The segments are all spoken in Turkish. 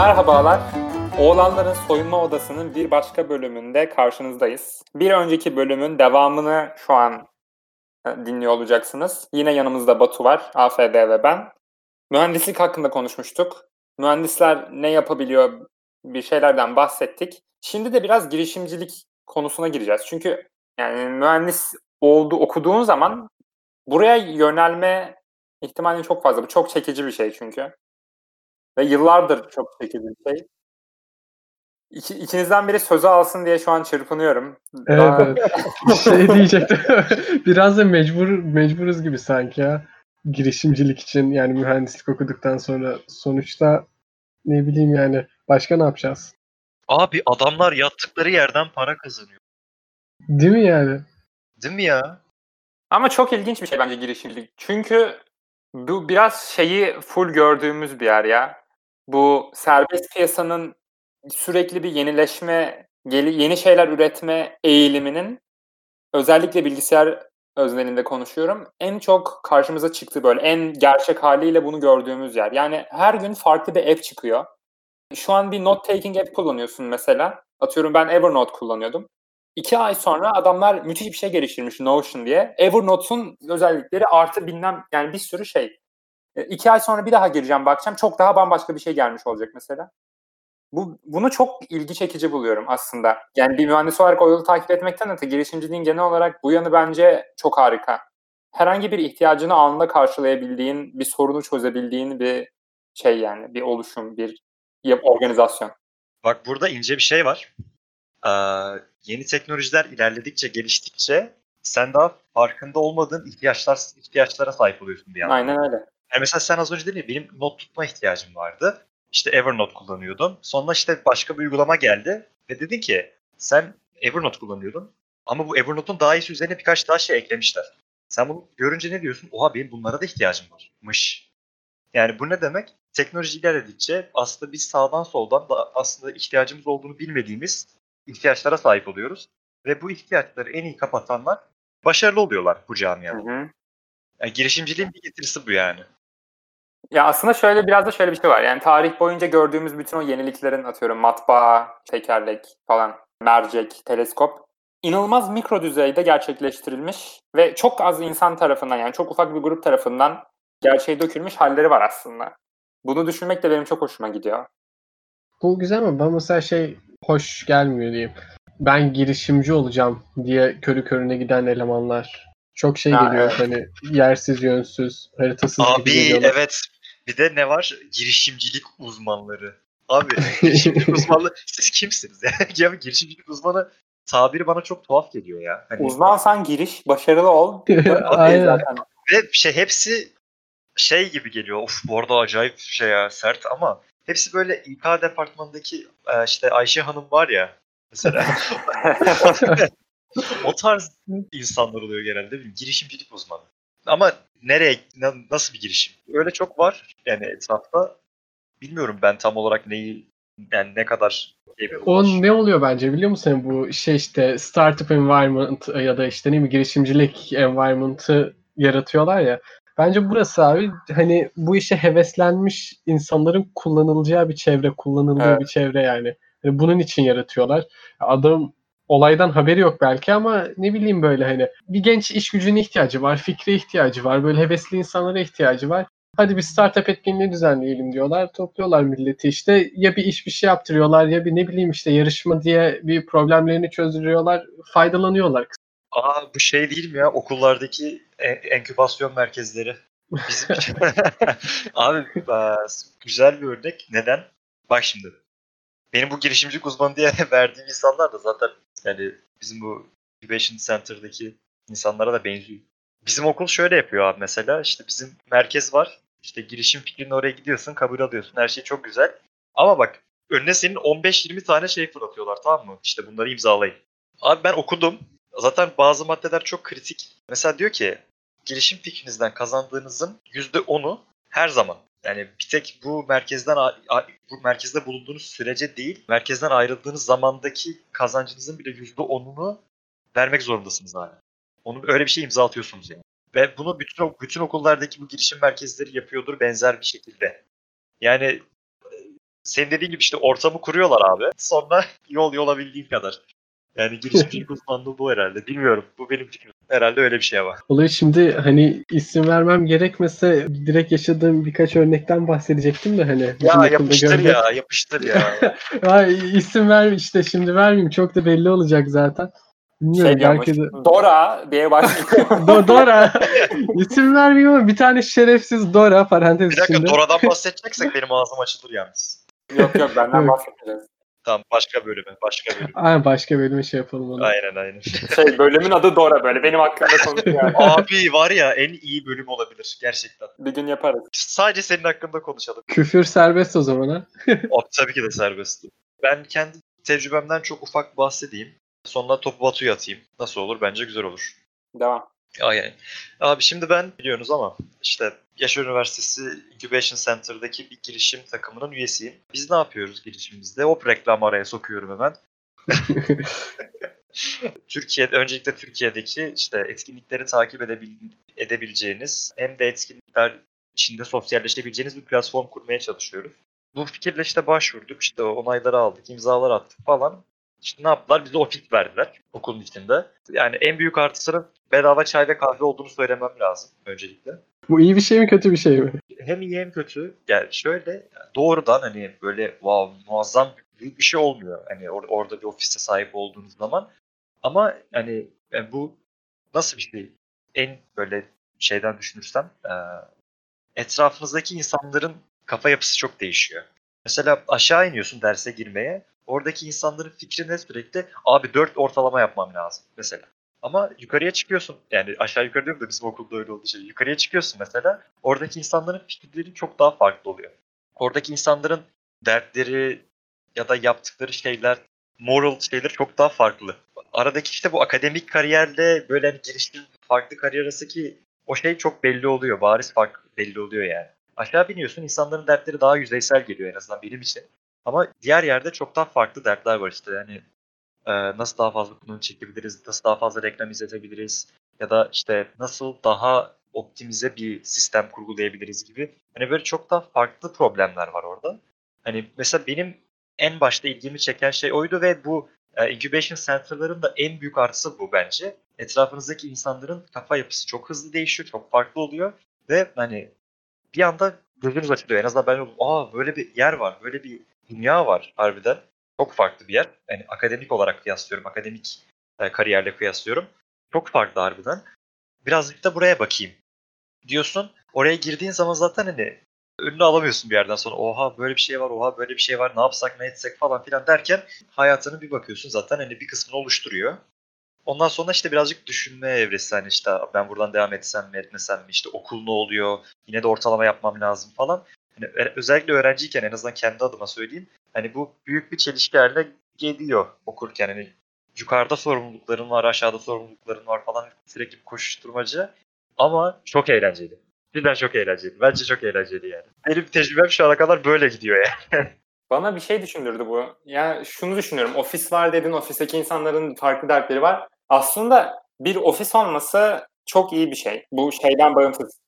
Merhabalar. Oğlanların Soyunma Odası'nın bir başka bölümünde karşınızdayız. Bir önceki bölümün devamını şu an e, dinliyor olacaksınız. Yine yanımızda Batu var, AFD ve ben. Mühendislik hakkında konuşmuştuk. Mühendisler ne yapabiliyor bir şeylerden bahsettik. Şimdi de biraz girişimcilik konusuna gireceğiz. Çünkü yani mühendis oldu okuduğun zaman buraya yönelme ihtimalin çok fazla. Bu çok çekici bir şey çünkü. Ve yıllardır çok çekici bir şey. İki, ikinizden biri sözü alsın diye şu an çırpınıyorum. Evet, Daha- evet. şey diyecektim. Biraz da mecbur mecburuz gibi sanki ya. Girişimcilik için yani mühendislik okuduktan sonra sonuçta ne bileyim yani başka ne yapacağız? Abi adamlar yattıkları yerden para kazanıyor. Değil mi yani? Değil mi ya? Ama çok ilginç bir şey bence girişimcilik. Çünkü bu biraz şeyi full gördüğümüz bir yer ya. Bu serbest piyasanın sürekli bir yenileşme, yeni şeyler üretme eğiliminin özellikle bilgisayar öznelinde konuşuyorum. En çok karşımıza çıktı böyle en gerçek haliyle bunu gördüğümüz yer. Yani her gün farklı bir app çıkıyor. Şu an bir note taking app kullanıyorsun mesela. Atıyorum ben Evernote kullanıyordum. İki ay sonra adamlar müthiş bir şey geliştirmiş Notion diye. Evernote'un özellikleri artı bilmem yani bir sürü şey. E, İki ay sonra bir daha gireceğim bakacağım. Çok daha bambaşka bir şey gelmiş olacak mesela. Bu, bunu çok ilgi çekici buluyorum aslında. Yani bir mühendis olarak o yolu takip etmekten öte girişimciliğin genel olarak bu yanı bence çok harika. Herhangi bir ihtiyacını anında karşılayabildiğin, bir sorunu çözebildiğin bir şey yani. Bir oluşum, bir organizasyon. Bak burada ince bir şey var. Ee, yeni teknolojiler ilerledikçe, geliştikçe sen daha farkında olmadığın ihtiyaçlar ihtiyaçlara sahip oluyorsun bir yandan. Aynen öyle. Yani mesela sen az önce dedin ya benim not tutma ihtiyacım vardı. İşte Evernote kullanıyordum. Sonra işte başka bir uygulama geldi ve dedin ki sen Evernote kullanıyordun ama bu Evernote'un daha iyisi üzerine birkaç daha şey eklemişler. Sen bunu görünce ne diyorsun? Oha benim bunlara da ihtiyacım varmış. Yani bu ne demek? Teknoloji ilerledikçe aslında biz sağdan soldan da aslında ihtiyacımız olduğunu bilmediğimiz ihtiyaçlara sahip oluyoruz. Ve bu ihtiyaçları en iyi kapatanlar başarılı oluyorlar bu Hı camiada. hı. Yani girişimciliğin bir getirisi bu yani. Ya aslında şöyle biraz da şöyle bir şey var. Yani tarih boyunca gördüğümüz bütün o yeniliklerin atıyorum matbaa, tekerlek falan, mercek, teleskop inanılmaz mikro düzeyde gerçekleştirilmiş ve çok az insan tarafından yani çok ufak bir grup tarafından gerçeğe dökülmüş halleri var aslında. Bunu düşünmek de benim çok hoşuma gidiyor. Bu güzel ama bana mesela şey hoş gelmiyor diyeyim. Ben girişimci olacağım diye körü körüne giden elemanlar. Çok şey Ha, geliyor evet. hani yersiz yönsüz, haritasız gibi Abi geliyorlar. evet. Bir de ne var? Girişimcilik uzmanları. Abi girişimcilik uzmanlığı siz kimsiniz ya? ya girişimcilik uzmanı tabiri bana çok tuhaf geliyor ya. Hani, Uzmansan giriş, başarılı ol. Aynen. Zaten. ve şey hepsi şey gibi geliyor. Of bu arada acayip şey ya sert ama hepsi böyle İK departmanındaki e, işte Ayşe Hanım var ya mesela. o tarz insanlar oluyor genelde? Girişimcilik uzmanı. Ama nereye, na- nasıl bir girişim? Öyle çok var yani etrafta. Bilmiyorum ben tam olarak neyi, yani ne kadar şey O ne oluyor bence biliyor musun? Bu şey işte startup environment ya da işte ne mi girişimcilik environment'ı yaratıyorlar ya. Bence burası abi hani bu işe heveslenmiş insanların kullanılacağı bir çevre, kullanıldığı Evet. bir çevre yani. Yani bunun için yaratıyorlar. Adam olaydan haberi yok belki ama ne bileyim böyle hani bir genç iş gücüne ihtiyacı var, fikre ihtiyacı var, böyle hevesli insanlara ihtiyacı var. Hadi bir startup etkinliği düzenleyelim diyorlar. Topluyorlar milleti işte ya bir iş bir şey yaptırıyorlar ya bir ne bileyim işte yarışma diye bir problemlerini çözdürüyorlar. Faydalanıyorlar. Aa bu şey değil mi ya okullardaki en- enkübasyon merkezleri. Bizim Abi e, güzel bir örnek. Neden? Bak şimdi. Benim bu girişimcilik uzmanı diye verdiğim insanlar da zaten yani bizim bu Incubation Center'daki insanlara da benziyor. Bizim okul şöyle yapıyor abi mesela. işte bizim merkez var. İşte girişim fikrini oraya gidiyorsun, kabul alıyorsun. Her şey çok güzel. Ama bak önüne senin 15-20 tane şey fırlatıyorlar tamam mı? İşte bunları imzalayın. Abi ben okudum. Zaten bazı maddeler çok kritik. Mesela diyor ki girişim fikrinizden kazandığınızın %10'u her zaman yani bir tek bu merkezden bu merkezde bulunduğunuz sürece değil, merkezden ayrıldığınız zamandaki kazancınızın bile %10'unu vermek zorundasınız abi. Onu öyle bir şey imza atıyorsunuz yani. Ve bunu bütün bütün okullardaki bu girişim merkezleri yapıyordur benzer bir şekilde. Yani senin dediğin gibi işte ortamı kuruyorlar abi. Sonra yol yola bildiğin kadar. Yani girişimcilik uzmanlığı bu herhalde. Bilmiyorum. Bu benim fikrim. Herhalde öyle bir şey var. Olayı şimdi hani isim vermem gerekmese direkt yaşadığım birkaç örnekten bahsedecektim de hani. Ya yapıştır gördüğüm- ya, yapıştır ya. Ay, isim ver işte şimdi vermeyeyim çok da belli olacak zaten. Bilmiyorum Şey belki de. Dora diye başlıyor. Do- Dora. isim vermeyeyim ama bir tane şerefsiz Dora parantez bir dakika içinde. Dora'dan bahsedeceksek benim ağzım açılır yalnız. yok yok benden Yok. Tamam başka bölüme, başka bölüm. Aynen başka bölüme şey yapalım onu. Aynen aynen. Şey bölümün adı Dora böyle benim hakkımda konuşuyor. Abi var ya en iyi bölüm olabilir gerçekten. bir gün yaparız. Sadece senin hakkında konuşalım. Küfür serbest o zaman ha. O tabii ki de serbest. Ben kendi tecrübemden çok ufak bahsedeyim. Sonra topu Batu'ya atayım. Nasıl olur? Bence güzel olur. Devam. Aynen. Abi şimdi ben biliyorsunuz ama işte Yaşar Üniversitesi Incubation Center'daki bir girişim takımının üyesiyim. Biz ne yapıyoruz girişimimizde? Hop reklam araya sokuyorum hemen. Türkiye'de öncelikle Türkiye'deki işte etkinlikleri takip edebil, edebileceğiniz hem de etkinlikler içinde sosyalleşebileceğiniz bir platform kurmaya çalışıyoruz. Bu fikirle işte başvurduk, işte onayları aldık, imzalar attık falan. İşte ne yaptılar? Bize ofis verdiler okulun içinde. Yani en büyük artısının bedava çay ve kahve olduğunu söylemem lazım öncelikle. Bu iyi bir şey mi kötü bir şey mi? Hem iyi hem kötü. Yani şöyle doğrudan hani böyle wow, muazzam büyük bir şey olmuyor. Hani or- orada bir ofiste sahip olduğunuz zaman. Ama hani yani bu nasıl bir şey? En böyle şeyden düşünürsem e, etrafınızdaki insanların kafa yapısı çok değişiyor. Mesela aşağı iniyorsun derse girmeye. Oradaki insanların fikri ne sürekli? Abi 4 ortalama yapmam lazım mesela. Ama yukarıya çıkıyorsun. Yani aşağı yukarı diyorum da bizim okulda öyle olduğu için. Yukarıya çıkıyorsun mesela. Oradaki insanların fikirleri çok daha farklı oluyor. Oradaki insanların dertleri ya da yaptıkları şeyler, moral şeyler çok daha farklı. Aradaki işte bu akademik kariyerle böyle hani girişim farklı kariyer arasındaki o şey çok belli oluyor. Bariz fark belli oluyor yani. Aşağı biniyorsun insanların dertleri daha yüzeysel geliyor en azından benim için. Ama diğer yerde çok daha farklı dertler var işte. Yani e, nasıl daha fazla bunu çekebiliriz, nasıl daha fazla reklam izletebiliriz ya da işte nasıl daha optimize bir sistem kurgulayabiliriz gibi. Hani böyle çok daha farklı problemler var orada. Hani mesela benim en başta ilgimi çeken şey oydu ve bu e, incubation center'ların da en büyük artısı bu bence. Etrafınızdaki insanların kafa yapısı çok hızlı değişiyor, çok farklı oluyor ve hani bir anda gözünüz açılıyor. En azından ben oldum. Aa böyle bir yer var, böyle bir dünya var harbiden. Çok farklı bir yer. Yani akademik olarak kıyaslıyorum, akademik e, kariyerle kıyaslıyorum. Çok farklı harbiden. Birazcık da buraya bakayım diyorsun. Oraya girdiğin zaman zaten hani önüne alamıyorsun bir yerden sonra. Oha böyle bir şey var, oha böyle bir şey var, ne yapsak ne etsek falan filan derken hayatını bir bakıyorsun zaten hani bir kısmını oluşturuyor. Ondan sonra işte birazcık düşünme evresi hani işte ben buradan devam etsem mi etmesem mi işte okul ne oluyor yine de ortalama yapmam lazım falan. Ö- özellikle öğrenciyken en azından kendi adıma söyleyeyim hani bu büyük bir çelişki haline geliyor okurken hani yukarıda sorumlulukların var aşağıda sorumlulukların var falan sürekli bir koşuşturmacı ama çok eğlenceli. Cidden çok eğlenceli. Bence çok eğlenceli yani. Benim tecrübem şu ana kadar böyle gidiyor yani. Bana bir şey düşündürdü bu. Yani şunu düşünüyorum. Ofis var dedin. Ofisteki insanların farklı dertleri var. Aslında bir ofis olması çok iyi bir şey. Bu şeyden bağımsız.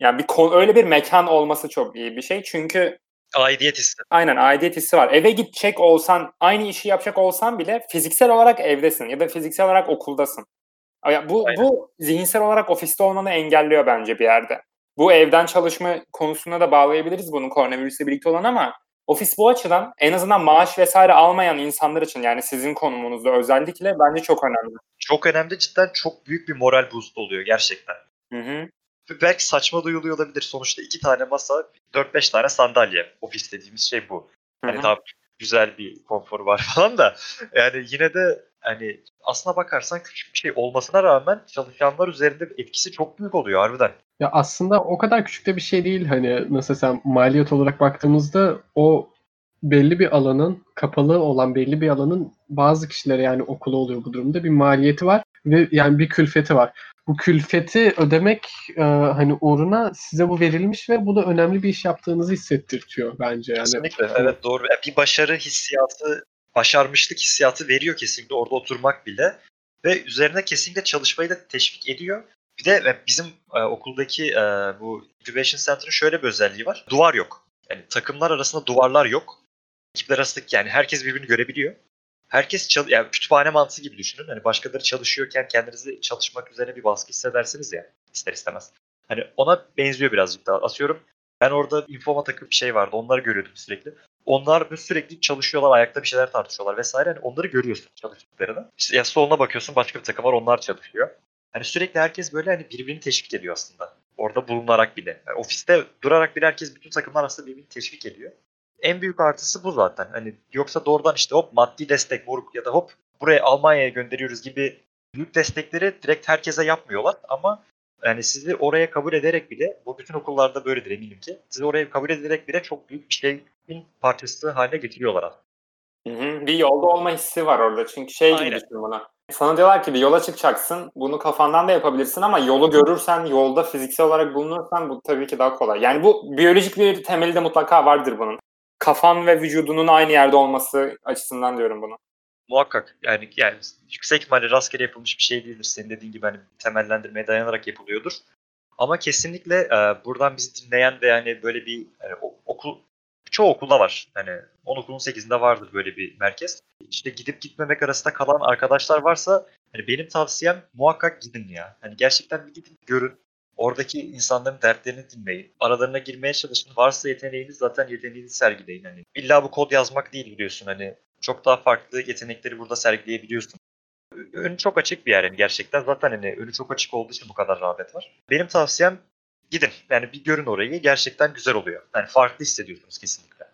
Yani bir öyle bir mekan olması çok iyi bir şey. Çünkü Aidiyet hissi. aynen aidiyet hissi var. Eve gidecek olsan, aynı işi yapacak olsan bile fiziksel olarak evdesin ya da fiziksel olarak okuldasın. Bu Aynen. bu zihinsel olarak ofiste olmanı engelliyor bence bir yerde. Bu evden çalışma konusuna da bağlayabiliriz bunu koronavirüsle birlikte olan ama ofis bu açıdan en azından maaş vesaire almayan insanlar için yani sizin konumunuzda özellikle bence çok önemli. Çok önemli cidden çok büyük bir moral boost oluyor gerçekten. Hı hı. Belki saçma duyuluyor olabilir. Sonuçta iki tane masa, 4-5 tane sandalye. Ofis dediğimiz şey bu. Hani daha güzel bir konfor var falan da. Yani yine de hani aslına bakarsan küçük bir şey olmasına rağmen çalışanlar üzerinde etkisi çok büyük oluyor harbiden. Ya aslında o kadar küçük de bir şey değil hani nasıl sen maliyet olarak baktığımızda o belli bir alanın kapalı olan belli bir alanın bazı kişilere yani okulu oluyor bu durumda bir maliyeti var ve yani bir külfeti var. Bu külfeti ödemek e, hani uğruna size bu verilmiş ve bu da önemli bir iş yaptığınızı hissettirtiyor bence yani. Kesinlikle. Evet doğru. Yani bir başarı hissiyatı, başarmışlık hissiyatı veriyor kesinlikle orada oturmak bile. Ve üzerine kesinlikle çalışmayı da teşvik ediyor. Bir de bizim e, okuldaki e, bu Incubation Center'ın şöyle bir özelliği var. Duvar yok. Yani takımlar arasında duvarlar yok. Ekipler arasındaki yani herkes birbirini görebiliyor. Herkes çal yani kütüphane mantığı gibi düşünün. Hani başkaları çalışıyorken kendinizi çalışmak üzerine bir baskı hissedersiniz ya ister istemez. Hani ona benziyor birazcık daha. Atıyorum ben orada infoma takıp bir şey vardı. Onları görüyordum sürekli. Onlar sürekli çalışıyorlar, ayakta bir şeyler tartışıyorlar vesaire. Hani onları görüyorsun çalıştıklarını. İşte ya soluna bakıyorsun başka bir takım var onlar çalışıyor. Hani sürekli herkes böyle hani birbirini teşvik ediyor aslında. Orada bulunarak bile. Yani ofiste durarak bile herkes bütün takımlar aslında birbirini teşvik ediyor. En büyük artısı bu zaten. Hani yoksa doğrudan işte hop maddi destek moruk ya da hop buraya Almanya'ya gönderiyoruz gibi büyük destekleri direkt herkese yapmıyorlar ama yani sizi oraya kabul ederek bile bu bütün okullarda böyledir eminim ki. Sizi oraya kabul ederek bile çok büyük bir şeyin parçası haline getiriyorlar aslında. Hı hı. Bir yolda olma hissi var orada. Çünkü şey gibi düşün bunu. Sana diyorlar ki bir yola çıkacaksın. Bunu kafandan da yapabilirsin ama yolu görürsen, yolda fiziksel olarak bulunursan bu tabii ki daha kolay. Yani bu biyolojik bir temeli de mutlaka vardır bunun. Kafan ve vücudunun aynı yerde olması açısından diyorum bunu. Muhakkak yani yani yüksek ihtimalle rastgele yapılmış bir şey değildir. Senin dediğin gibi hani temellendirmeye dayanarak yapılıyordur. Ama kesinlikle e, buradan bizi dinleyen ve yani böyle bir yani okul çoğu okulda var. Hani 10 okulun 8'inde vardır böyle bir merkez. İşte gidip gitmemek arasında kalan arkadaşlar varsa hani benim tavsiyem muhakkak gidin ya. Hani gerçekten bir gidin görün. Oradaki insanların dertlerini dinleyin. Aralarına girmeye çalışın. Varsa yeteneğiniz zaten yeteneğinizi sergileyin. Hani illa bu kod yazmak değil biliyorsun. Hani çok daha farklı yetenekleri burada sergileyebiliyorsun. Önü çok açık bir yer yani gerçekten. Zaten hani önü çok açık olduğu için bu kadar rağbet var. Benim tavsiyem gidin. Yani bir görün orayı. Gerçekten güzel oluyor. Yani farklı hissediyorsunuz kesinlikle.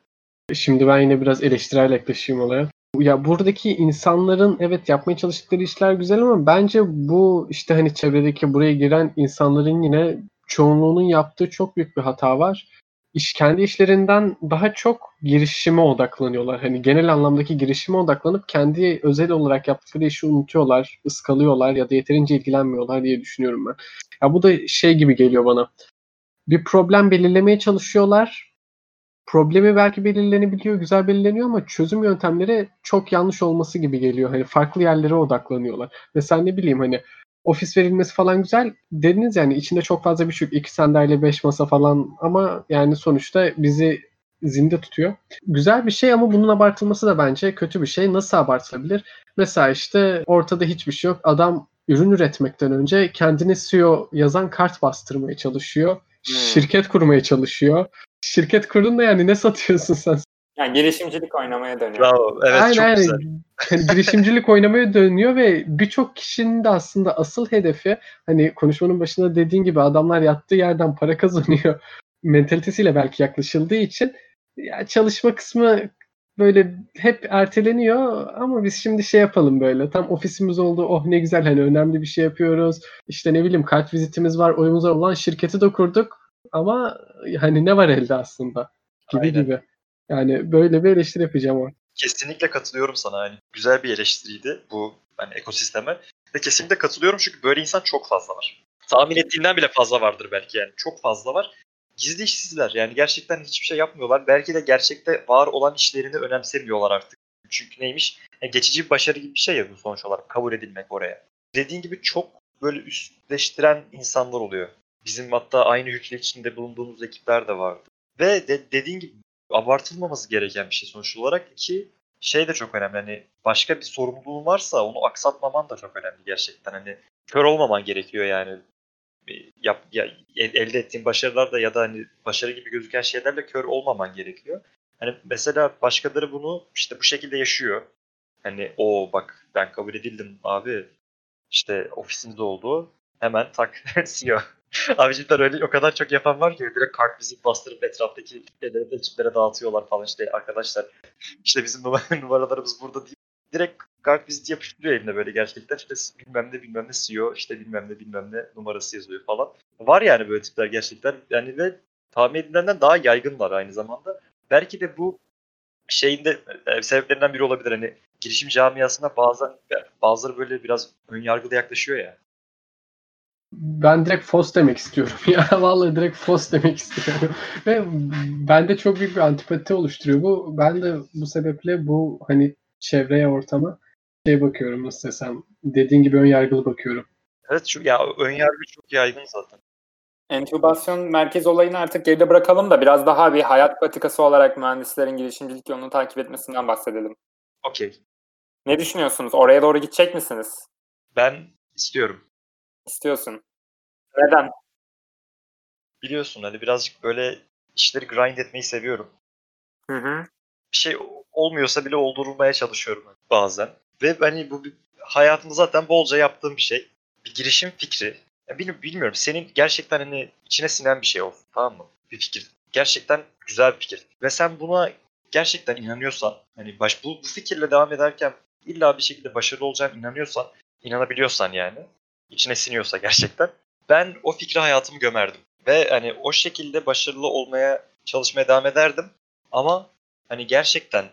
Şimdi ben yine biraz eleştirel yaklaşayım olaya. Ya buradaki insanların evet yapmaya çalıştıkları işler güzel ama bence bu işte hani çevredeki buraya giren insanların yine çoğunluğunun yaptığı çok büyük bir hata var. İş kendi işlerinden daha çok girişime odaklanıyorlar. Hani genel anlamdaki girişime odaklanıp kendi özel olarak yaptıkları işi unutuyorlar, ıskalıyorlar ya da yeterince ilgilenmiyorlar diye düşünüyorum ben. Ya bu da şey gibi geliyor bana. Bir problem belirlemeye çalışıyorlar problemi belki belirlenebiliyor, güzel belirleniyor ama çözüm yöntemleri çok yanlış olması gibi geliyor. Hani farklı yerlere odaklanıyorlar. Mesela ne bileyim hani ofis verilmesi falan güzel dediniz yani içinde çok fazla bir şey yok. İki sandalye, beş masa falan ama yani sonuçta bizi zinde tutuyor. Güzel bir şey ama bunun abartılması da bence kötü bir şey. Nasıl abartılabilir? Mesela işte ortada hiçbir şey yok. Adam ürün üretmekten önce kendini CEO yazan kart bastırmaya çalışıyor. Şirket kurmaya çalışıyor. Şirket kurdun da yani ne satıyorsun sen? Yani girişimcilik oynamaya dönüyor. Bravo. Evet aynen, çok aynen. güzel. Hani girişimcilik oynamaya dönüyor ve birçok kişinin de aslında asıl hedefi hani konuşmanın başında dediğin gibi adamlar yattığı yerden para kazanıyor mentalitesiyle belki yaklaşıldığı için ya çalışma kısmı böyle hep erteleniyor ama biz şimdi şey yapalım böyle tam ofisimiz oldu oh ne güzel hani önemli bir şey yapıyoruz işte ne bileyim kart vizitimiz var oyumuz var olan şirketi de kurduk ama hani ne var elde aslında gibi Aynen. gibi. Yani böyle bir eleştiri yapacağım o. Kesinlikle katılıyorum sana. Yani güzel bir eleştiriydi bu hani ekosisteme. Ve kesinlikle katılıyorum çünkü böyle insan çok fazla var. Tahmin ettiğinden bile fazla vardır belki yani. Çok fazla var. Gizli işsizler yani gerçekten hiçbir şey yapmıyorlar. Belki de gerçekte var olan işlerini önemsemiyorlar artık. Çünkü neymiş? Yani geçici bir başarı gibi bir şey ya bu sonuç olarak. Kabul edilmek oraya. Dediğin gibi çok böyle üstleştiren insanlar oluyor. Bizim hatta aynı hüküm içinde bulunduğumuz ekipler de vardı. Ve de, dediğin gibi abartılmaması gereken bir şey sonuç olarak ki şey de çok önemli. Hani başka bir sorumluluğun varsa onu aksatmaman da çok önemli gerçekten. Hani kör olmaman gerekiyor yani. Yap, ya, el- elde ettiğin başarılar da ya da hani başarı gibi gözüken şeylerle kör olmaman gerekiyor. Hani mesela başkaları bunu işte bu şekilde yaşıyor. Hani o bak ben kabul edildim abi. İşte ofisimiz oldu. Hemen tak CEO. Abi cidden öyle o kadar çok yapan var ki direkt kart vizit bastırıp etraftaki şeyleri de çiplere dağıtıyorlar falan işte arkadaşlar. işte bizim numara- numaralarımız burada değil. Direkt kart vizit yapıştırıyor eline böyle gerçekten işte bilmem ne bilmem ne CEO işte bilmem ne bilmem ne numarası yazıyor falan. Var yani böyle tipler gerçekten yani ve tahmin edilenden daha yaygınlar aynı zamanda. Belki de bu şeyin de e, sebeplerinden biri olabilir. Hani girişim camiasında bazen bazıları böyle biraz önyargılı yaklaşıyor ya. Ben direkt FOS demek istiyorum. Ya vallahi direkt FOS demek istiyorum. Ve bende çok büyük bir antipati oluşturuyor bu. Ben de bu sebeple bu hani çevreye, ortama şey bakıyorum nasıl desem. Dediğin gibi ön yargılı bakıyorum. Evet şu ya önyargı çok yaygın zaten. Entübasyon merkez olayını artık geride bırakalım da biraz daha bir hayat patikası olarak mühendislerin girişimcilik yolunu takip etmesinden bahsedelim. Okey. Ne düşünüyorsunuz? Oraya doğru gidecek misiniz? Ben istiyorum. İstiyorsun. Neden? Biliyorsun hani birazcık böyle işleri grind etmeyi seviyorum. Hı hı. Bir şey olmuyorsa bile oldurmaya çalışıyorum bazen. Ve hani bu hayatımda zaten bolca yaptığım bir şey. Bir girişim fikri. Ya bil- bilmiyorum senin gerçekten hani içine sinen bir şey olsun tamam mı? Bir fikir. Gerçekten güzel bir fikir. Ve sen buna gerçekten inanıyorsan hani baş, bu, bu fikirle devam ederken illa bir şekilde başarılı olacağına inanıyorsan, inanabiliyorsan yani içine siniyorsa gerçekten ben o fikri hayatımı gömerdim. Ve hani o şekilde başarılı olmaya çalışmaya devam ederdim. Ama hani gerçekten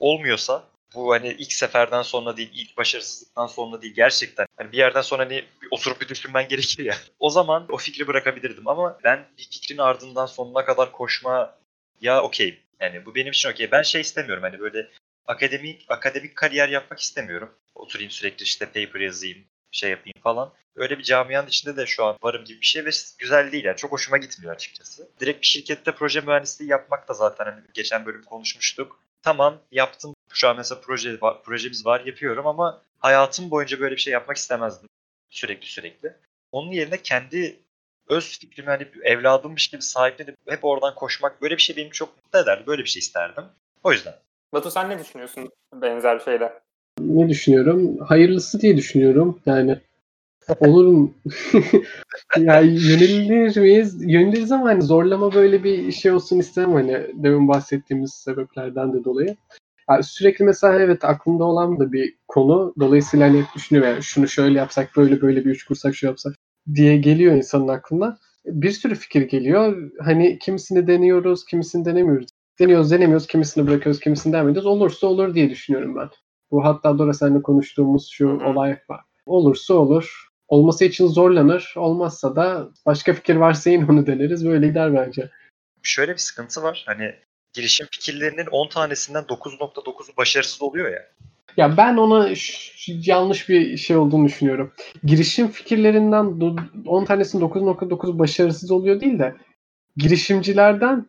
olmuyorsa bu hani ilk seferden sonra değil, ilk başarısızlıktan sonra değil gerçekten. Hani bir yerden sonra hani bir oturup bir düşünmen gerekir ya. O zaman o fikri bırakabilirdim ama ben bir fikrin ardından sonuna kadar koşma ya okey. Yani bu benim için okey. Ben şey istemiyorum hani böyle akademik akademik kariyer yapmak istemiyorum. Oturayım sürekli işte paper yazayım, şey yapayım falan. Öyle bir camianın içinde de şu an varım gibi bir şey ve güzel değil yani. Çok hoşuma gitmiyor açıkçası. Direkt bir şirkette proje mühendisliği yapmak da zaten hani geçen bölüm konuşmuştuk. Tamam yaptım. Şu an mesela proje var, projemiz var yapıyorum ama hayatım boyunca böyle bir şey yapmak istemezdim. Sürekli sürekli. Onun yerine kendi öz fikrimi hani evladımmış gibi sahiplenip hep oradan koşmak böyle bir şey beni çok mutlu ederdi. Böyle bir şey isterdim. O yüzden. Batu sen ne düşünüyorsun benzer şeyde? Ne düşünüyorum? Hayırlısı diye düşünüyorum. Yani olurum. yani yönelilir miyiz? Yöneliriz ama hani zorlama böyle bir şey olsun istemem hani demin bahsettiğimiz sebeplerden de dolayı. Yani sürekli mesela evet aklımda olan da bir konu. Dolayısıyla hani düşünüyorum yani şunu şöyle yapsak böyle böyle bir üç kursak şu yapsak diye geliyor insanın aklına. Bir sürü fikir geliyor. Hani kimisini deniyoruz, kimisini denemiyoruz. Deniyoruz, denemiyoruz, kimisini bırakıyoruz, kimisini devam. Olursa olur diye düşünüyorum ben. Bu hatta Dora seninle konuştuğumuz şu olay var. Olursa olur. Olması için zorlanır. Olmazsa da başka fikir varsa yine onu deneriz. Böyle gider bence. Şöyle bir sıkıntı var. Hani girişim fikirlerinin 10 tanesinden 9.9'u başarısız oluyor ya. Ya ben ona ş- yanlış bir şey olduğunu düşünüyorum. Girişim fikirlerinden do- 10 tanesinin 9.9 başarısız oluyor değil de girişimcilerden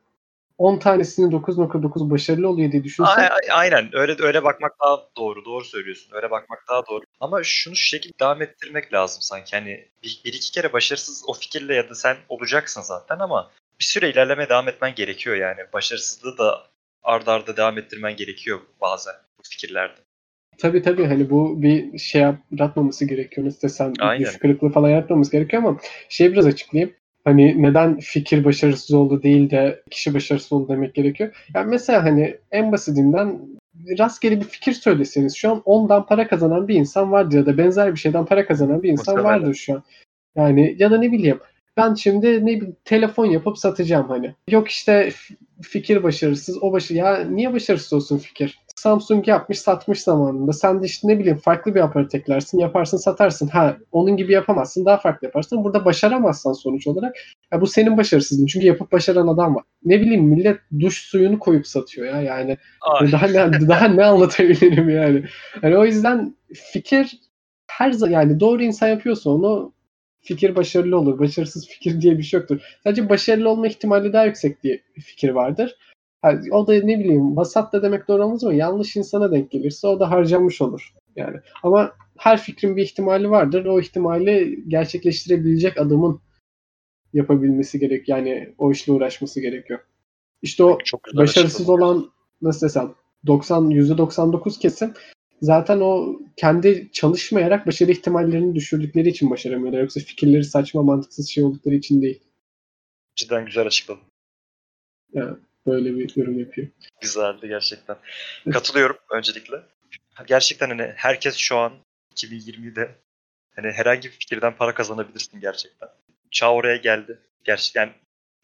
10 tanesinin 9.9 başarılı oluyor diye. A- a- Aynen öyle öyle bakmak daha doğru. Doğru söylüyorsun. Öyle bakmak daha doğru. Ama şunu şu şekilde devam ettirmek lazım sanki. Hani bir, bir iki kere başarısız o fikirle ya da sen olacaksın zaten ama bir süre ilerlemeye devam etmen gerekiyor yani. Başarısızlığı da ardarda arda devam ettirmen gerekiyor bazen bu fikirlerde. Tabii tabii hani bu bir şey yaratmaması gerekiyor. Nasıl desem Aynen. düş kırıklığı falan yaratmaması gerekiyor ama şey biraz açıklayayım. Hani neden fikir başarısız oldu değil de kişi başarısız oldu demek gerekiyor. Yani mesela hani en basitinden rastgele bir fikir söyleseniz şu an ondan para kazanan bir insan vardır ya da benzer bir şeyden para kazanan bir insan Muhtemelen. vardır şu an. Yani ya da ne bileyim ben şimdi ne bileyim telefon yapıp satacağım hani. Yok işte fikir başarısız o başı ya niye başarısız olsun fikir? Samsung yapmış satmış zamanında. Sen de işte ne bileyim farklı bir aparat eklersin yaparsın satarsın. Ha onun gibi yapamazsın daha farklı yaparsın. Burada başaramazsan sonuç olarak ya bu senin başarısızlığın. Çünkü yapıp başaran adam var. Ne bileyim millet duş suyunu koyup satıyor ya yani. Ay, Daha ne, daha ne anlatabilirim yani. Hani o yüzden fikir her zaman yani doğru insan yapıyorsa onu fikir başarılı olur. Başarısız fikir diye bir şey yoktur. Sadece başarılı olma ihtimali daha yüksek diye bir fikir vardır. Yani o da ne bileyim vasat da demek doğru olmaz ama yanlış insana denk gelirse o da harcanmış olur. Yani ama her fikrin bir ihtimali vardır. O ihtimali gerçekleştirebilecek adamın yapabilmesi gerek. Yani o işle uğraşması gerekiyor. İşte o çok başarısız olan nasıl desem 90 %99 kesim zaten o kendi çalışmayarak başarı ihtimallerini düşürdükleri için başaramıyorlar. Yoksa fikirleri saçma mantıksız şey oldukları için değil. Cidden güzel açıkladın. Böyle bir yorum yapıyor. Güzeldi gerçekten. Katılıyorum öncelikle. Gerçekten hani herkes şu an 2020'de hani herhangi bir fikirden para kazanabilirsin gerçekten. Çağ oraya geldi. Gerçekten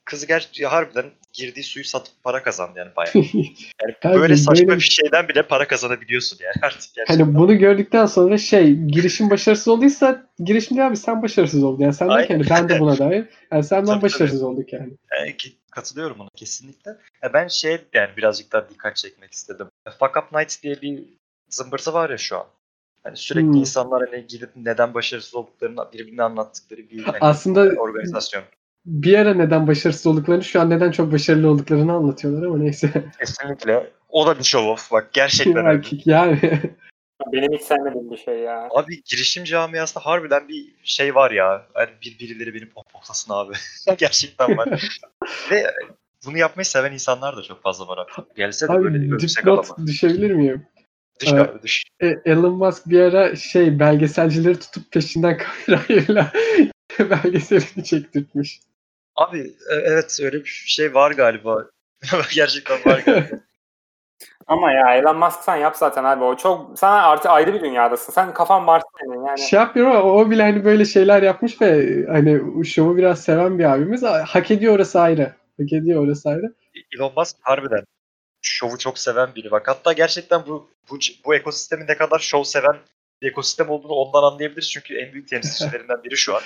kız ger harbiden girdiği suyu satıp para kazandı yani bayağı. Yani böyle saçma böyle- bir şeyden bile para kazanabiliyorsun yani artık gerçekten. Hani bunu gördükten sonra şey girişim başarısız olduysa girişimci abi sen başarısız oldun. Yani sen derken hani ben de buna dahil. Yani sen ben Tabii, başarısız olduk yani. Yani ki- katılıyorum ona kesinlikle. Ya ben şey yani birazcık daha dikkat çekmek istedim. Fuck Up Nights diye bir zımbırtı var ya şu an. Hani sürekli Hmm. insanlar hani gidip neden başarısız olduklarını birbirine anlattıkları bir hani, Aslında organizasyon. Bir ara neden başarısız olduklarını şu an neden çok başarılı olduklarını anlatıyorlar ama neyse. Kesinlikle. O da bir show off. Bak gerçekten. Erkek yani. Benim hiç sevmediğim bir şey ya. Abi girişim camiasında harbiden bir şey var ya. Yani bir birileri beni pohpohlasın abi. Gerçekten var. Ve bunu yapmayı seven insanlar da çok fazla var abi. Gelse de böyle Abi övsek adama. dipnot düşebilir miyim? Düş Evet. abi düş. E, Elon Musk bir ara şey belgeselcileri tutup peşinden kamerayla belgeselini çektirtmiş. Abi e- evet öyle bir şey var galiba. Gerçekten var galiba. Ama ya Elon Musk sen yap zaten abi. O çok sen artık ayrı bir dünyadasın. Sen kafan Mars'ta yani. Şey yapmıyorum ama o bile hani böyle şeyler yapmış ve hani şovu biraz seven bir abimiz. Hak ediyor orası ayrı. Hak ediyor orası ayrı. Elon Musk harbiden şovu çok seven biri. Bak hatta gerçekten bu bu, bu ekosistemin ne kadar şov seven bir ekosistem olduğunu ondan anlayabiliriz. Çünkü en büyük temsilcilerinden biri şu an.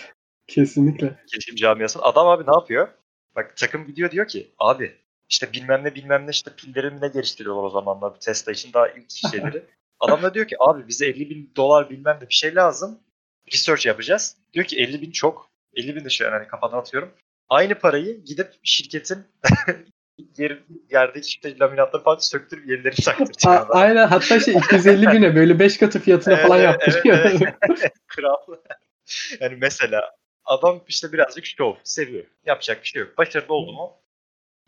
Kesinlikle. girişim camiasının. Adam abi ne yapıyor? Bak takım gidiyor diyor ki abi işte bilmem ne bilmem ne işte pillerini ne geliştiriyorlar o zamanlar bu Tesla için daha ilk şeyleri. Adam da diyor ki abi bize 50 bin dolar bilmem ne bir şey lazım. Research yapacağız. Diyor ki 50 bin çok. 50 bin de şu an hani kafadan atıyorum. Aynı parayı gidip şirketin yer, yerdeki işte laminatları falan söktürüp yenilerini A- taktıracak aynen hatta şey 250 bine böyle 5 katı fiyatına falan Evet, yaptırıyor. evet, Kral. yani mesela adam işte birazcık şov seviyor. Yapacak bir şey yok. Başarılı oldu mu?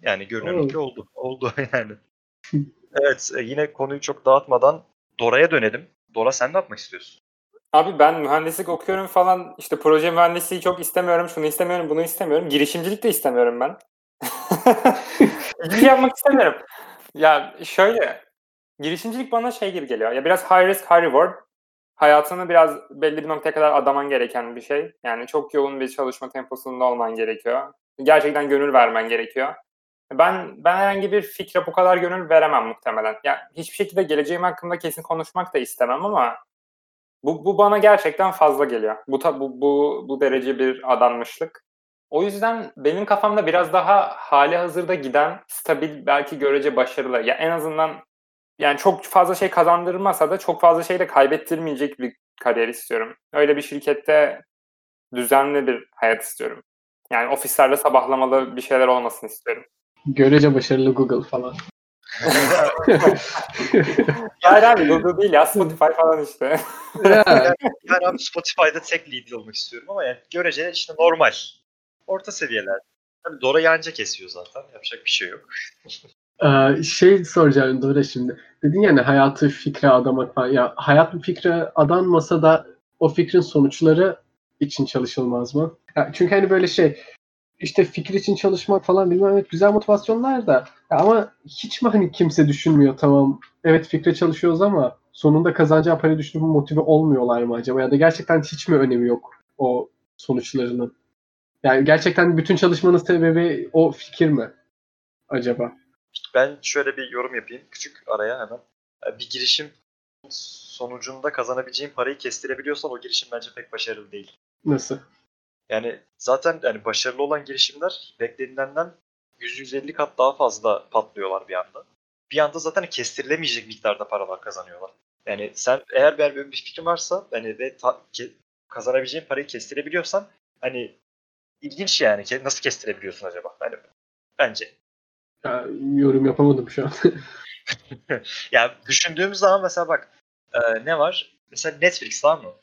Yani görünüyor ki oldu. Oldu yani. evet e, yine konuyu çok dağıtmadan Dora'ya dönelim. Dora sen ne yapmak istiyorsun? Abi ben mühendislik okuyorum falan. İşte proje mühendisliği çok istemiyorum. Şunu istemiyorum, bunu istemiyorum. Girişimcilik de istemiyorum ben. Hiç yapmak istemiyorum. Ya şöyle. Girişimcilik bana şey gibi geliyor. Ya biraz high risk, high reward. Hayatını biraz belli bir noktaya kadar adaman gereken bir şey. Yani çok yoğun bir çalışma temposunda olman gerekiyor. Gerçekten gönül vermen gerekiyor. Ben ben herhangi bir fikre bu kadar gönül veremem muhtemelen. Ya hiçbir şekilde geleceğim hakkında kesin konuşmak da istemem ama bu, bu bana gerçekten fazla geliyor. Bu, bu, bu, bu derece bir adanmışlık. O yüzden benim kafamda biraz daha hali hazırda giden, stabil, belki görece başarılı. Ya en azından yani çok fazla şey kazandırmasa da çok fazla şey de kaybettirmeyecek bir kariyer istiyorum. Öyle bir şirkette düzenli bir hayat istiyorum. Yani ofislerde sabahlamalı bir şeyler olmasını istiyorum. Görece başarılı Google falan. Hayır abi Google değil ya Spotify falan işte. Ya, Ben abi Spotify'da tek lead olmak istiyorum ama yani görece işte normal. Orta seviyeler. Tabii Dora yanca kesiyor zaten. Yapacak bir şey yok. Ee, şey soracağım Dora şimdi. Dedin ya hani hayatı fikre adamak falan. Ya hayat bir fikre adanmasa da o fikrin sonuçları için çalışılmaz mı? Ya çünkü hani böyle şey işte fikir için çalışmak falan bilmem evet güzel motivasyonlar da ya ama hiç mi hani kimse düşünmüyor tamam evet fikre çalışıyoruz ama sonunda kazanacağı parayı düşünüp motive olmuyorlar mı acaba ya da gerçekten hiç mi önemi yok o sonuçlarının? Yani gerçekten bütün çalışmanın sebebi o fikir mi acaba? Ben şöyle bir yorum yapayım. Küçük araya hemen. Ee, Bir girişim sonucunda kazanabileceğin parayı kestirebiliyorsan o girişim bence pek başarılı değil. Nasıl? Yani zaten yani başarılı olan girişimler beklenilenden 100-150 kat daha fazla patlıyorlar bir anda. Bir anda zaten kestirilemeyecek miktarda paralar kazanıyorlar. Yani sen eğer bir, bir fikrin varsa hani ve ta- ke- kazanabileceğin parayı kestirebiliyorsan hani ilginç yani. Nasıl kestirebiliyorsun acaba? Hani bence. Ya, yorum yapamadım şu an. Ya düşündüğümüz zaman mesela bak e, ne var? Mesela Netflix var mı?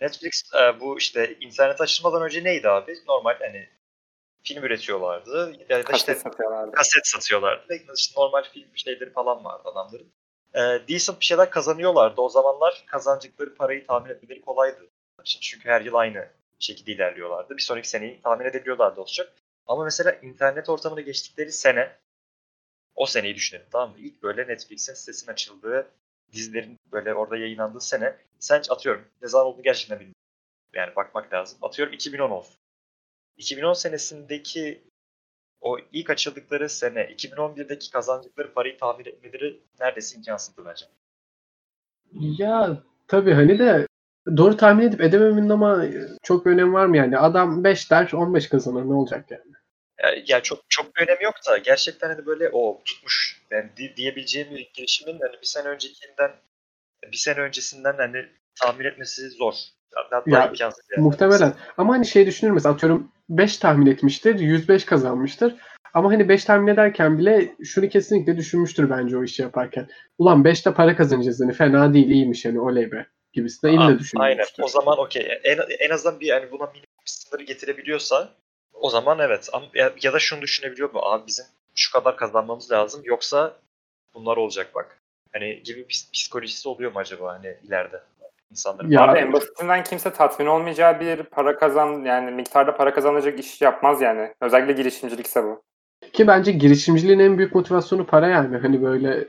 Netflix e, bu işte internet açılmadan önce neydi abi? Normal hani film üretiyorlardı. Ya da Kaçta işte satıyorlardı. kaset satıyorlardı. Ve işte normal film şeyleri falan vardı adamların. E, decent bir şeyler kazanıyorlardı. O zamanlar kazanacakları parayı tahmin etmeleri kolaydı. Çünkü her yıl aynı şekilde ilerliyorlardı. Bir sonraki seneyi tahmin edebiliyorlardı olacak. Ama mesela internet ortamına geçtikleri sene o seneyi düşünelim tamam mı? İlk böyle Netflix'in sitesinin açıldığı dizilerin böyle orada yayınlandığı sene sen atıyorum ne zaman olduğunu gerçekten bilmiyorum. Yani bakmak lazım. Atıyorum 2010 olsun. 2010 senesindeki o ilk açıldıkları sene 2011'deki kazandıkları parayı tahmin etmeleri neredeyse imkansızdı bence. ya tabii hani de doğru tahmin edip edememenin ama çok bir önemi var mı yani? Adam 5 der 15 kazanır ne olacak yani? Ya, ya çok çok bir önemi yok da gerçekten hani böyle o tutmuş yani di- diyebileceğim bir girişimin hani bir sene öncekinden bir sene öncesinden hani tahmin etmesi zor. Hatta Ya, imkansız yani. Muhtemelen. Ama hani şey düşünür mesela atıyorum 5 tahmin etmiştir. 105 kazanmıştır. Ama hani 5 tahmin ederken bile şunu kesinlikle düşünmüştür bence o işi yaparken. Ulan 5'te para kazanacağız hani fena değil iyiymiş hani oley be gibisine illa Aa, düşünmüştür. Aynen. O zaman okey. En, en azından bir yani buna minimum bir sınırı getirebiliyorsa o zaman evet. Ama, ya, ya da şunu düşünebiliyor mu? Abi bizim şu kadar kazanmamız lazım yoksa bunlar olacak bak. Hani gibi bir psikolojisi oluyor mu acaba hani ileride insanların? Ya- Abi en basitinden kimse tatmin olmayacağı bir para kazan yani miktarda para kazanacak iş yapmaz yani. Özellikle girişimcilikse bu. Ki bence girişimciliğin en büyük motivasyonu para yani. Hani böyle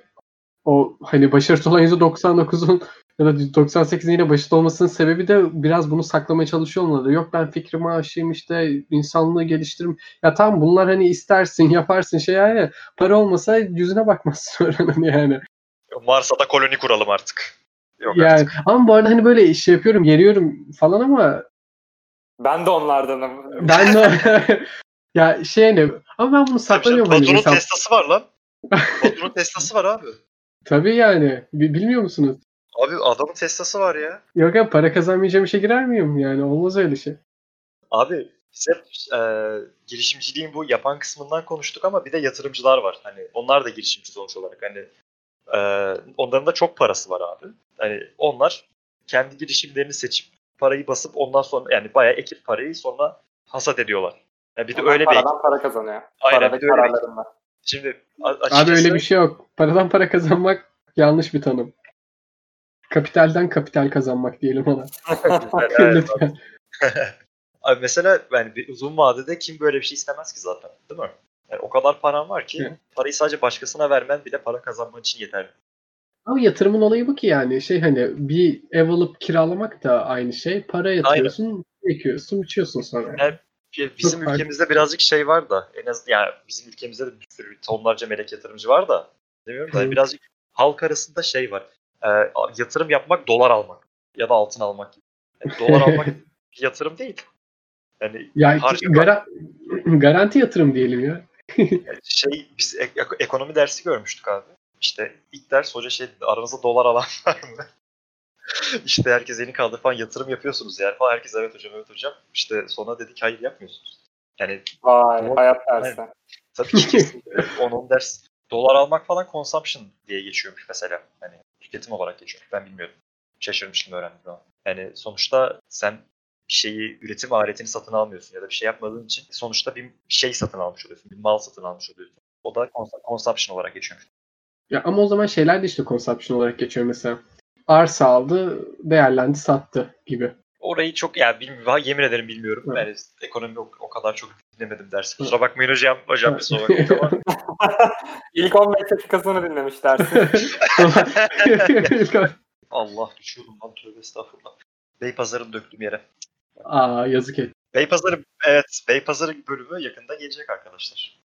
o hani başarısız olan %99'un ya da %98'in yine başarılı olmasının sebebi de biraz bunu saklamaya çalışıyor olmaları. Yok ben fikrimi aşayım işte insanlığı geliştiririm. Ya tamam bunlar hani istersin yaparsın şey yani para olmasa yüzüne bakmazsın öğrenin yani. Mars'a da koloni kuralım artık. Yok Yani artık. ama bu arada hani böyle iş yapıyorum geriyorum falan ama Ben de onlardanım. ben de ya şey hani ama ben bunu saklamıyorum hani Batu'nun insan. Tesla'sı var lan. Batu'nun Tesla'sı var abi. Tabii yani Bi- bilmiyor musunuz? Abi adamın Tesla'sı var ya. Yok ya para kazanmayacağım işe girer miyim yani olmaz öyle şey. Abi biz hep e, girişimciliğin bu yapan kısmından konuştuk ama bir de yatırımcılar var. Hani onlar da girişimci sonuç olarak. Hani e, onların da çok parası var abi. Hani onlar kendi girişimlerini seçip parayı basıp ondan sonra yani bayağı ekip parayı sonra hasat ediyorlar. Yani bir de Onlar öyle bir ekip. paradan para kazanıyor. Aynen, Paradaki bir de öyle. Şimdi a- Abi açıkçası öyle bir şey yok. Paradan para kazanmak yanlış bir tanım. Kapitalden kapital kazanmak diyelim ona. Evet. Abi mesela yani bir uzun vadede kim böyle bir şey istemez ki zaten değil mi? Yani o kadar paran var ki Evet. parayı sadece başkasına vermen bile para kazanman için yeterli. Ama yatırımın olayı bu ki yani şey hani bir ev alıp kiralamak da aynı şey. Para yatırıyorsun, ekiyorsun, biçiyorsun sonra. Evet. Ya Bizim farklı. ülkemizde birazcık şey var da en az yani bizim ülkemizde de bir sürü tonlarca melek yatırımcı var da demiyorum da Evet. birazcık halk arasında şey var. Ee, yatırım yapmak dolar almak ya da altın almak gibi. Yani dolar almak bir yatırım değil. Yani Yani gara- garanti yatırım diyelim ya. Yani şey biz ek- ek- ekonomi dersi görmüştük abi. İşte ilk ders hoca şey dedi aranızda dolar alan var mı? işte herkes elini kaldır falan yatırım yapıyorsunuz yani falan. Herkes evet hocam evet hocam. İşte sonra dedik hayır yapmıyorsunuz. Yani Vay Doğru. hayat dersi. tabii ki kesinlikle onun ders dolar almak falan consumption diye geçiyormuş mesela. Hani tüketim olarak geçiyor. Ben bilmiyordum. Şaşırmıştım öğrendim ama. Yani sonuçta sen bir şeyi üretim aletini satın almıyorsun ya da bir şey yapmadığın için sonuçta bir şey satın almış oluyorsun. Bir mal satın almış oluyorsun. O da cons- consumption olarak geçiyormuş. Ya ama o zaman şeyler de işte consumption olarak geçiyor mesela. Arsa aldı, değerlendi, sattı gibi. Orayı çok yani bilmiyorum. Yemin ederim bilmiyorum. Evet. Yani ekonomi o, o kadar çok dinlemedim dersi. Kusura bakmayın hocam. Hocam bakmayın ama. İlk 15 dakikasını dinlemiş dersi. Allah düşüyordum lan tövbe estağfurullah. Beypazarı'nı döktüm yere. Aa yazık et. Beypazarı evet Beypazarı bölümü yakında gelecek arkadaşlar.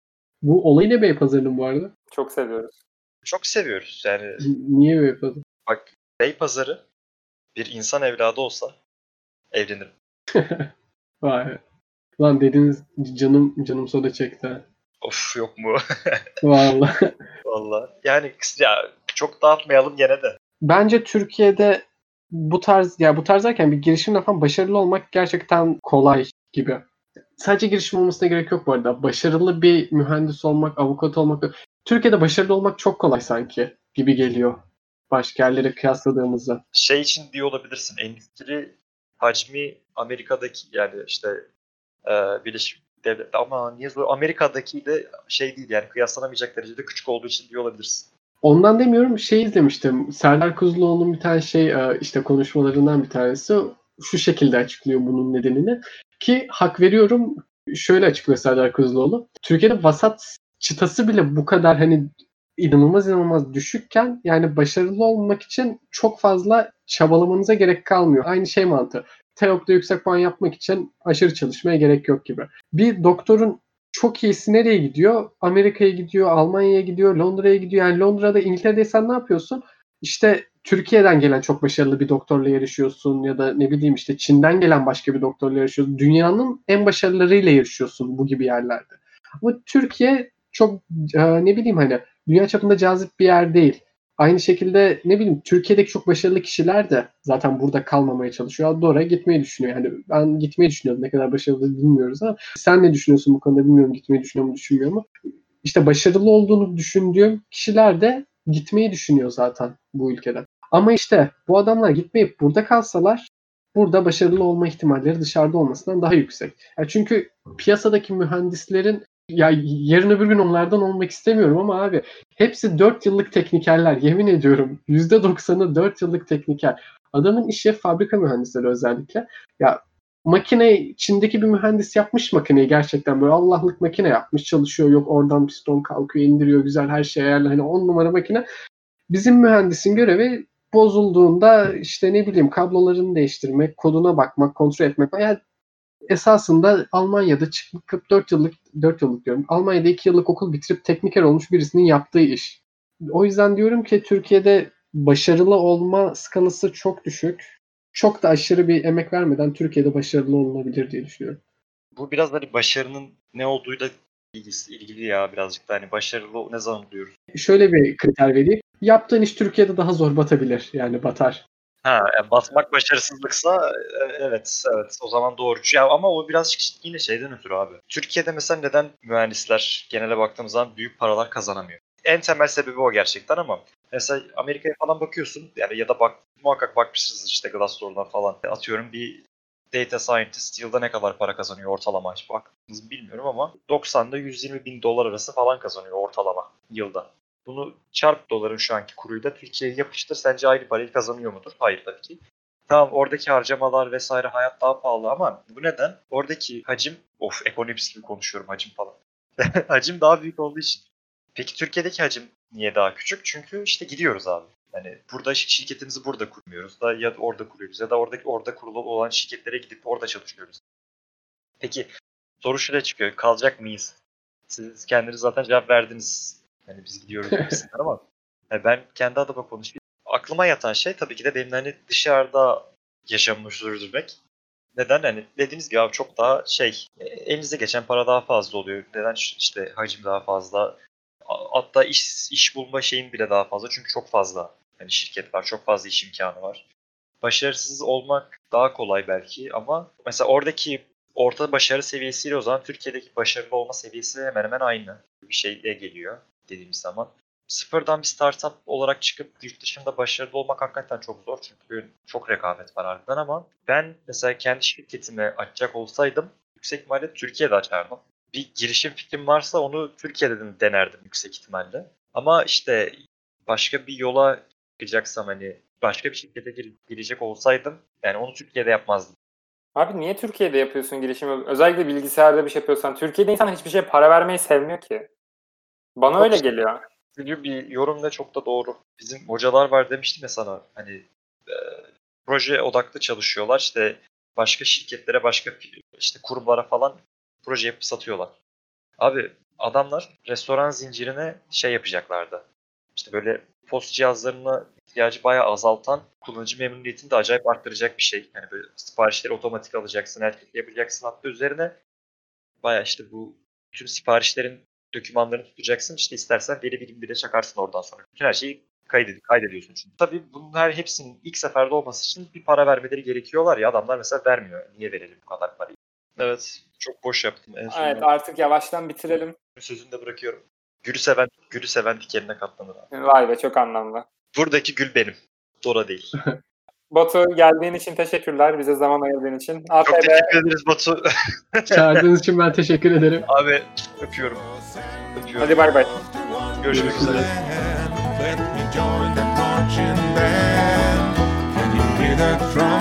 Bu olayı ne Beypazarı'nın bu arada? Çok seviyoruz. Çok seviyoruz. Yani Niye Beypazarı? bak Beypazarı bir insan evladı olsa evlenirim. Vay. Lan dediniz canım canım soda çekti. Of yok mu? Vallahi. Vallahi. Yani ya çok dağıtmayalım gene de. Bence Türkiye'de bu tarz ya bu tarz derken bir girişimde falan başarılı olmak gerçekten kolay gibi. Sadece girişim olmasına gerek yok bu arada. Başarılı bir mühendis olmak, avukat olmak. Türkiye'de başarılı olmak çok kolay sanki gibi geliyor. Başka yerlere kıyasladığımızda. şey için diyor olabilirsin. Endüstri hacmi Amerika'daki yani işte e, Birleşik Devlet ama niye zor? Amerika'daki de şey değil yani kıyaslanamayacak derecede küçük olduğu için diyor olabilirsin. Ondan demiyorum şey izlemiştim. Serdar Kuzuloğlu'nun bir tane şey e, işte konuşmalarından bir tanesi şu şekilde açıklıyor bunun nedenini. Ki hak veriyorum şöyle açıklıyor Serdar Kuzuloğlu. Türkiye'de vasat çıtası bile bu kadar hani inanılmaz inanılmaz düşükken yani başarılı olmak için çok fazla çabalamanıza gerek kalmıyor. Aynı şey mantığı. TEOK'ta yüksek puan yapmak için aşırı çalışmaya gerek yok gibi. Bir doktorun çok iyisi nereye gidiyor? Amerika'ya gidiyor, Almanya'ya gidiyor, Londra'ya gidiyor. Yani Londra'da, İngiltere'deysen ne yapıyorsun? İşte Türkiye'den gelen çok başarılı bir doktorla yarışıyorsun ya da ne bileyim işte Çin'den gelen başka bir doktorla yarışıyorsun. Dünyanın en başarılılarıyla yarışıyorsun bu gibi yerlerde. Ama Türkiye çok e, ne bileyim hani dünya çapında cazip bir yer değil. Aynı şekilde ne bileyim Türkiye'deki çok başarılı kişiler de zaten burada kalmamaya çalışıyor. Doğru gitmeyi düşünüyor. Yani ben gitmeyi düşünüyorum. Ne kadar başarılı bilmiyoruz ama sen ne düşünüyorsun bu konuda bilmiyorum. Gitmeyi düşünüyor mu düşünmüyor mu? İşte başarılı olduğunu düşündüğüm kişiler de gitmeyi düşünüyor zaten bu ülkede. Ama işte bu adamlar gitmeyip burada kalsalar burada başarılı olma ihtimalleri dışarıda olmasından daha yüksek. Yani çünkü piyasadaki mühendislerin ya yarın öbür gün onlardan olmak istemiyorum ama abi hepsi 4 yıllık teknikerler yemin ediyorum. %90'ı 4 yıllık tekniker. Adamın işi fabrika mühendisleri özellikle. Ya makine içindeki bir mühendis yapmış makineyi gerçekten böyle Allah'lık makine yapmış çalışıyor yok oradan piston kalkıyor indiriyor güzel her şey ayarlı hani 10 numara makine. Bizim mühendisin görevi bozulduğunda işte ne bileyim kablolarını değiştirmek, koduna bakmak, kontrol etmek. Yani esasında Almanya'da çıkıp 4 yıllık 4 yıllık diyorum. Almanya'da 2 yıllık okul bitirip tekniker olmuş birisinin yaptığı iş. O yüzden diyorum ki Türkiye'de başarılı olma skalası çok düşük. Çok da aşırı bir emek vermeden Türkiye'de başarılı olunabilir diye düşünüyorum. Bu biraz hani başarının ne olduğu da ilgisi, ilgili ya birazcık da hani başarılı ne zaman oluyoruz? Şöyle bir kriter vereyim. Yaptığın iş Türkiye'de daha zor batabilir. Yani batar. Ha, yani batmak başarısızlıksa e, evet evet o zaman doğru. Ya ama o birazcık yine şeyden ötürü abi. Türkiye'de mesela neden mühendisler genele baktığımız zaman büyük paralar kazanamıyor? En temel sebebi o gerçekten ama mesela Amerika'ya falan bakıyorsun yani ya da bak muhakkak bakmışsınız işte Glassdoor'dan falan. Atıyorum bir data scientist yılda ne kadar para kazanıyor ortalama hiç baktınız bilmiyorum ama 90'da 120 bin dolar arası falan kazanıyor ortalama yılda. Bunu çarp doların şu anki kuruyla Türkiye'ye yapıştır. Sence aynı parayı kazanıyor mudur? Hayır tabii ki. Tamam oradaki harcamalar vesaire hayat daha pahalı ama bu neden? Oradaki hacim, of ekonomist gibi konuşuyorum hacim falan. hacim daha büyük olduğu için. Peki Türkiye'deki hacim niye daha küçük? Çünkü işte gidiyoruz abi. Yani burada şirketimizi burada kurmuyoruz da ya orada kuruyoruz ya da oradaki orada kurulu olan şirketlere gidip orada çalışıyoruz. Peki soru şuraya çıkıyor. Kalacak mıyız? Siz kendiniz zaten cevap verdiniz. Yani biz gidiyoruz gibisinden ama yani ben kendi adıma konuşayım. Aklıma yatan şey tabii ki de benim hani dışarıda yaşamımı sürdürmek. Neden? Hani dediğiniz gibi abi çok daha şey elinize geçen para daha fazla oluyor. Neden? işte hacim daha fazla. Hatta iş, iş bulma şeyin bile daha fazla. Çünkü çok fazla yani şirket var. Çok fazla iş imkanı var. Başarısız olmak daha kolay belki ama mesela oradaki orta başarı seviyesiyle o zaman Türkiye'deki başarılı olma seviyesi hemen hemen aynı bir şeye geliyor dediğimiz zaman. Sıfırdan bir startup olarak çıkıp yurt dışında başarılı olmak hakikaten çok zor. Çünkü çok rekabet var harbiden ama ben mesela kendi şirketimi açacak olsaydım yüksek ihtimalle Türkiye'de açardım. Bir girişim fikrim varsa onu Türkiye'de denerdim yüksek ihtimalle. Ama işte başka bir yola çıkacaksam hani başka bir şirkete gir- girecek olsaydım yani onu Türkiye'de yapmazdım. Abi niye Türkiye'de yapıyorsun girişimi? Özellikle bilgisayarda bir şey yapıyorsan. Türkiye'de insan hiçbir şeye para vermeyi sevmiyor ki. Bana öyle geliyor. Çünkü bir yorum da çok da doğru. Bizim hocalar var demiştim ya sana hani e, proje odaklı çalışıyorlar işte başka şirketlere başka işte kurumlara falan proje yapıp satıyorlar. Abi adamlar restoran zincirine şey yapacaklardı. İşte böyle post cihazlarına ihtiyacı bayağı azaltan kullanıcı memnuniyetini de acayip arttıracak bir şey. Yani böyle siparişleri otomatik alacaksın, her türlü yapacaksın. Hatta üzerine bayağı işte bu tüm siparişlerin dokümanlarını tutacaksın. İşte istersen veri birim bile çakarsın oradan sonra. Bütün her şeyi kayded kaydediyorsun çünkü. Tabii bunun her hepsinin ilk seferde olması için bir para vermeleri gerekiyorlar ya. Adamlar mesela vermiyor. Niye verelim bu kadar parayı? Evet. Çok boş yaptım. En sonunda Evet artık yavaştan bitirelim. sözünü de bırakıyorum. Gülü seven, gülü seven dikenine katlanır abi. Vay be çok anlamlı. Buradaki gül benim. Dora değil. Batu geldiğin için teşekkürler. Bize zaman ayırdığın için. Çok ATV teşekkür ederiz Batu. Çağırdığınız için ben teşekkür ederim. Abi öpüyorum. Öpüyorum. Hadi bay bay. Görüşmek üzere. Let me join the marching band. Can you hear that blow?